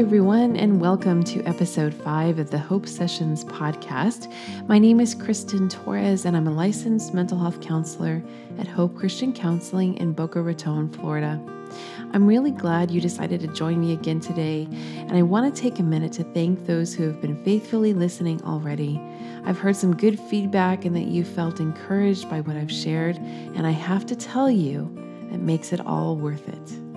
everyone, and welcome to episode five of the Hope Sessions podcast. My name is Kristen Torres, and I'm a licensed mental health counselor at Hope Christian Counseling in Boca Raton, Florida. I'm really glad you decided to join me again today, and I want to take a minute to thank those who have been faithfully listening already. I've heard some good feedback and that you felt encouraged by what I've shared, and I have to tell you, it makes it all worth it.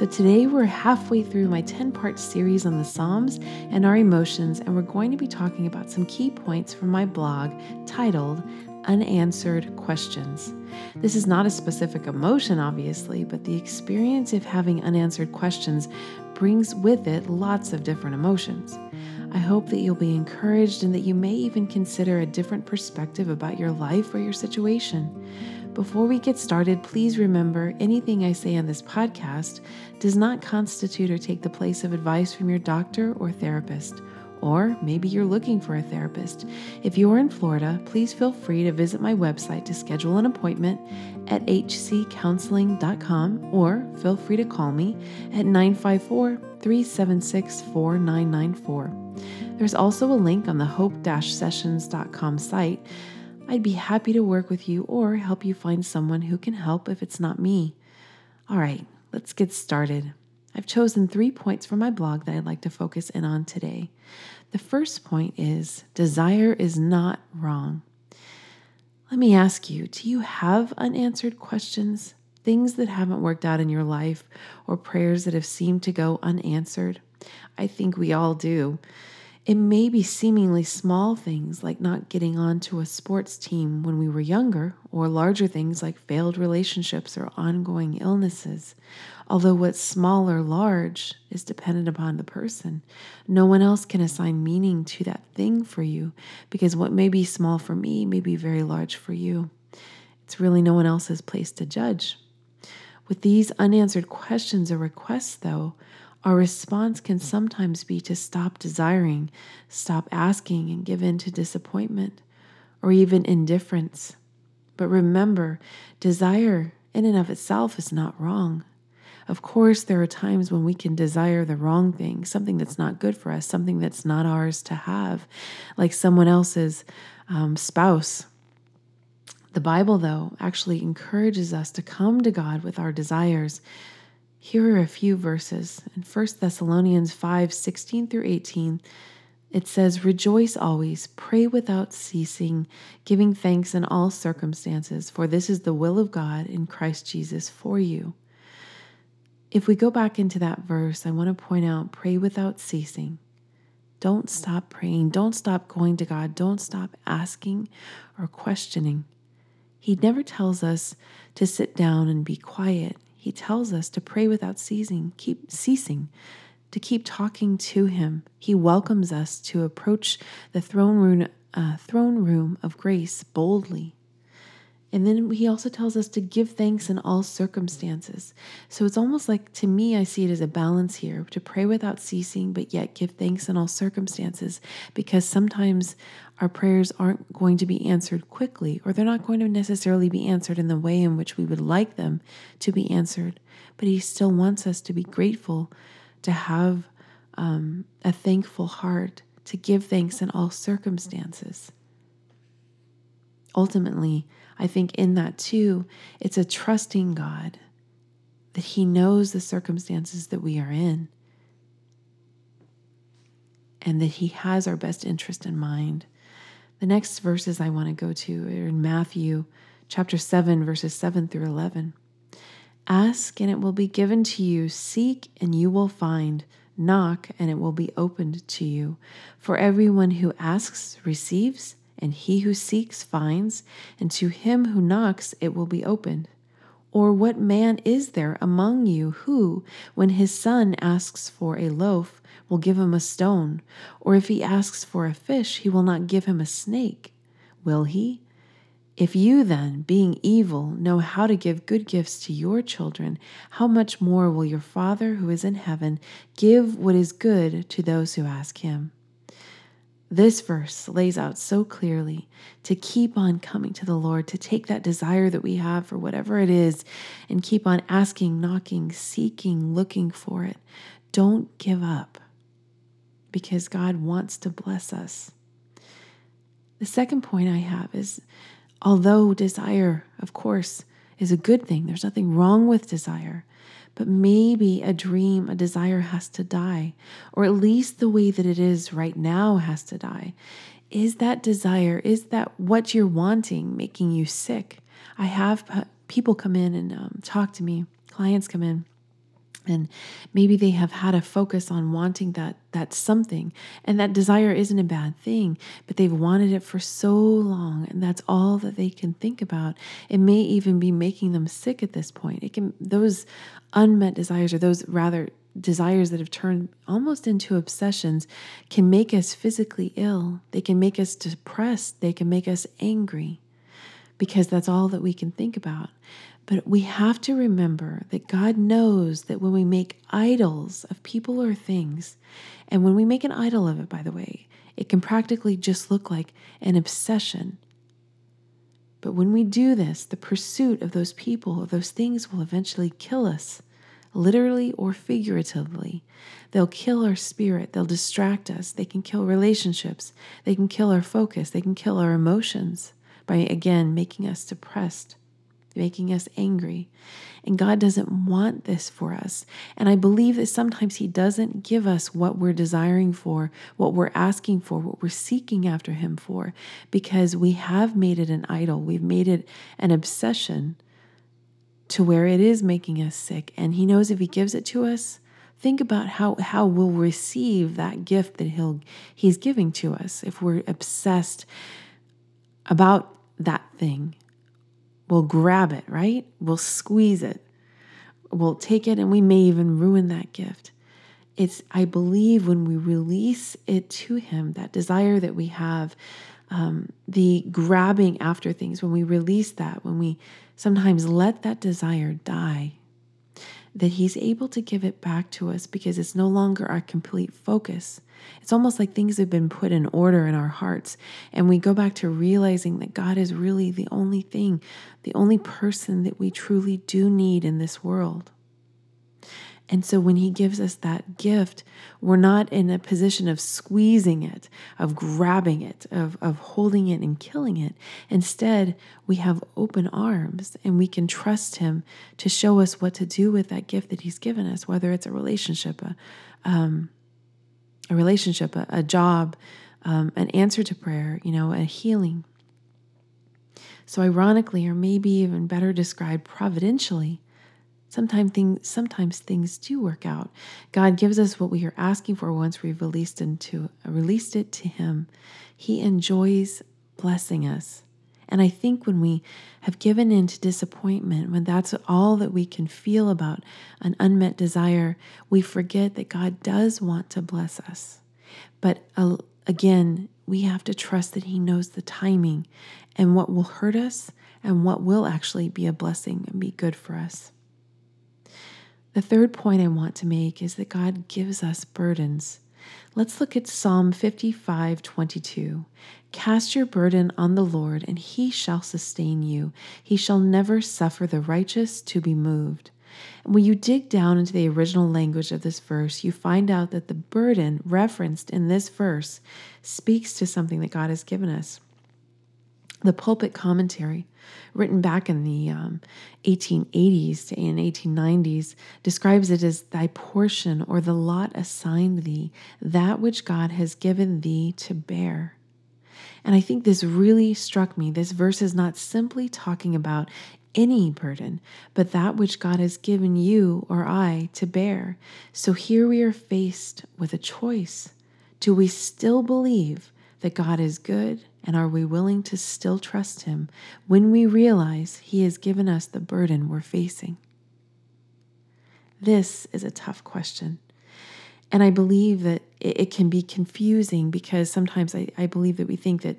So, today we're halfway through my 10 part series on the Psalms and our emotions, and we're going to be talking about some key points from my blog titled Unanswered Questions. This is not a specific emotion, obviously, but the experience of having unanswered questions brings with it lots of different emotions. I hope that you'll be encouraged and that you may even consider a different perspective about your life or your situation. Before we get started, please remember anything I say on this podcast does not constitute or take the place of advice from your doctor or therapist. Or maybe you're looking for a therapist. If you're in Florida, please feel free to visit my website to schedule an appointment at hccounseling.com or feel free to call me at 954 376 4994. There's also a link on the hope sessions.com site I'd be happy to work with you or help you find someone who can help if it's not me. All right, let's get started. I've chosen three points from my blog that I'd like to focus in on today. The first point is desire is not wrong. Let me ask you do you have unanswered questions, things that haven't worked out in your life, or prayers that have seemed to go unanswered? I think we all do. It may be seemingly small things like not getting onto a sports team when we were younger, or larger things like failed relationships or ongoing illnesses. Although what's small or large is dependent upon the person. No one else can assign meaning to that thing for you because what may be small for me may be very large for you. It's really no one else's place to judge. With these unanswered questions or requests, though, our response can sometimes be to stop desiring, stop asking, and give in to disappointment or even indifference. But remember, desire in and of itself is not wrong. Of course, there are times when we can desire the wrong thing, something that's not good for us, something that's not ours to have, like someone else's um, spouse. The Bible, though, actually encourages us to come to God with our desires here are a few verses. In 1 Thessalonians 5 16 through 18, it says, Rejoice always, pray without ceasing, giving thanks in all circumstances, for this is the will of God in Christ Jesus for you. If we go back into that verse, I want to point out pray without ceasing. Don't stop praying. Don't stop going to God. Don't stop asking or questioning. He never tells us to sit down and be quiet. He tells us to pray without ceasing, keep ceasing, to keep talking to him. He welcomes us to approach the throne room, uh, throne room of grace boldly. And then he also tells us to give thanks in all circumstances. So it's almost like, to me, I see it as a balance here to pray without ceasing, but yet give thanks in all circumstances, because sometimes our prayers aren't going to be answered quickly, or they're not going to necessarily be answered in the way in which we would like them to be answered. But He still wants us to be grateful, to have um, a thankful heart, to give thanks in all circumstances. Ultimately, I think in that too, it's a trusting God that He knows the circumstances that we are in and that He has our best interest in mind. The next verses I want to go to are in Matthew chapter 7, verses 7 through 11. Ask and it will be given to you, seek and you will find, knock and it will be opened to you. For everyone who asks receives, and he who seeks finds, and to him who knocks it will be opened. Or what man is there among you who, when his son asks for a loaf, will give him a stone, or if he asks for a fish, he will not give him a snake, will he? If you then, being evil, know how to give good gifts to your children, how much more will your Father who is in heaven give what is good to those who ask him? This verse lays out so clearly to keep on coming to the Lord, to take that desire that we have for whatever it is, and keep on asking, knocking, seeking, looking for it. Don't give up. because God wants to bless us. The second point I have is although desire, of course, is a good thing, there's nothing wrong with desire, but maybe a dream, a desire has to die, or at least the way that it is right now has to die. Is that desire, is that what you're wanting making you sick? I have people come in and um, talk to me, clients come in and maybe they have had a focus on wanting that that something. And that desire isn't a bad thing but they've wanted it for so long and that's all that they can think about. It may even be making them sick at this point. It can those unmet desires or those rather desires that have turned almost into obsessions can make us physically ill. They can make us depressed. They can make us angry because that's all that we can think about but we have to remember that God knows that when we make idols of people or things, and when we make an idol of it, by the way, it can practically just look like an obsession. But when we do this, the pursuit of those people, of those things, will eventually kill us, literally or figuratively. They'll kill our spirit, they'll distract us, they can kill relationships, they can kill our focus, they can kill our emotions by, again, making us depressed making us angry. And God doesn't want this for us. And I believe that sometimes He doesn't give us what we're desiring for, what we're asking for, what we're seeking after Him for, because we have made it an idol. We've made it an obsession to where it is making us sick. And He knows if He gives it to us, think about how, how we'll receive that gift that he'll, He's giving to us if we're obsessed about that thing We'll grab it, right? We'll squeeze it. We'll take it and we may even ruin that gift. It's, I believe, when we release it to Him, that desire that we have, um, the grabbing after things, when we release that, when we sometimes let that desire die, that He's able to give it back to us because it's no longer our complete focus. It's almost like things have been put in order in our hearts, and we go back to realizing that God is really the only thing, the only person that we truly do need in this world. And so when he gives us that gift, we're not in a position of squeezing it, of grabbing it, of, of holding it and killing it. Instead, we have open arms and we can trust him to show us what to do with that gift that he's given us, whether it's a relationship, a, um, a relationship, a, a job, um, an answer to prayer, you know, a healing. So, ironically, or maybe even better described providentially, Sometimes things, sometimes things do work out. God gives us what we are asking for once we've released into released it to Him. He enjoys blessing us. And I think when we have given in to disappointment, when that's all that we can feel about an unmet desire, we forget that God does want to bless us. But uh, again, we have to trust that He knows the timing and what will hurt us and what will actually be a blessing and be good for us. The third point I want to make is that God gives us burdens. Let's look at Psalm 55 22. Cast your burden on the Lord, and he shall sustain you. He shall never suffer the righteous to be moved. And when you dig down into the original language of this verse, you find out that the burden referenced in this verse speaks to something that God has given us. The pulpit commentary, written back in the um, 1880s and 1890s, describes it as thy portion or the lot assigned thee, that which God has given thee to bear. And I think this really struck me. This verse is not simply talking about any burden, but that which God has given you or I to bear. So here we are faced with a choice. Do we still believe that God is good? And are we willing to still trust Him when we realize He has given us the burden we're facing? This is a tough question. And I believe that it, can be confusing because sometimes I, I believe that we think that,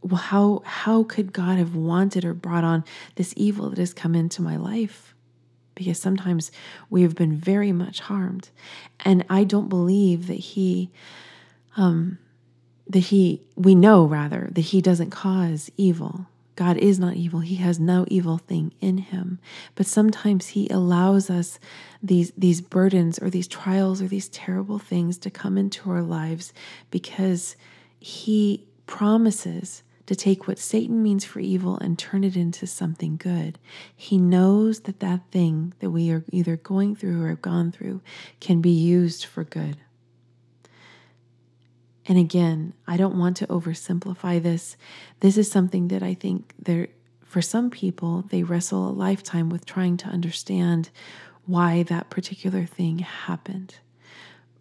well, how, how could God have wanted or brought on this evil that has come into my life? Because sometimes we have been very much harmed. And I don't believe that He um, that he we know rather that he doesn't cause evil God is not evil. He has no evil thing in him. But sometimes he allows us these these burdens or these trials or these terrible things to come into our lives because he promises to take what Satan means for evil and turn it into something good. He knows that that thing that we are either going through or have gone through can be used for good. And again, I don't want to oversimplify this. This is something that I think there for some people they wrestle a lifetime with trying to understand why that particular thing happened.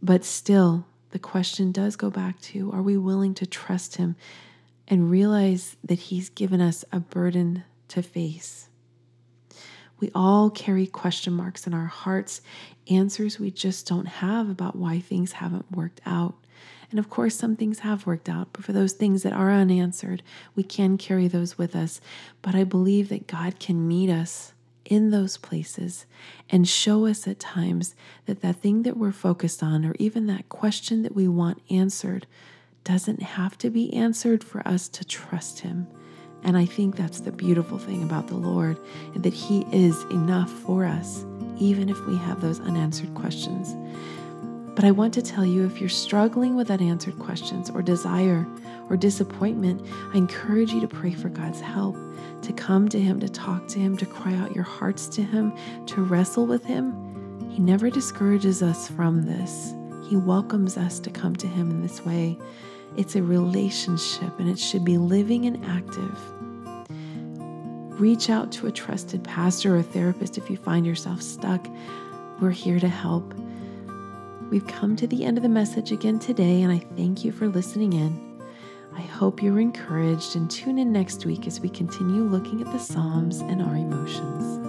But still, the question does go back to are we willing to trust him and realize that he's given us a burden to face? We all carry question marks in our hearts, answers we just don't have about why things haven't worked out. And of course, some things have worked out, but for those things that are unanswered, we can carry those with us. But I believe that God can meet us in those places and show us at times that that thing that we're focused on, or even that question that we want answered, doesn't have to be answered for us to trust Him. And I think that's the beautiful thing about the Lord, that He is enough for us, even if we have those unanswered questions. But I want to tell you if you're struggling with unanswered questions or desire or disappointment, I encourage you to pray for God's help, to come to Him, to talk to Him, to cry out your hearts to Him, to wrestle with Him. He never discourages us from this. He welcomes us to come to Him in this way. It's a relationship and it should be living and active. Reach out to a trusted pastor or therapist if you find yourself stuck. We're here to help. We've come to the end of the message again today, and I thank you for listening in. I hope you're encouraged and tune in next week as we continue looking at the Psalms and our emotions.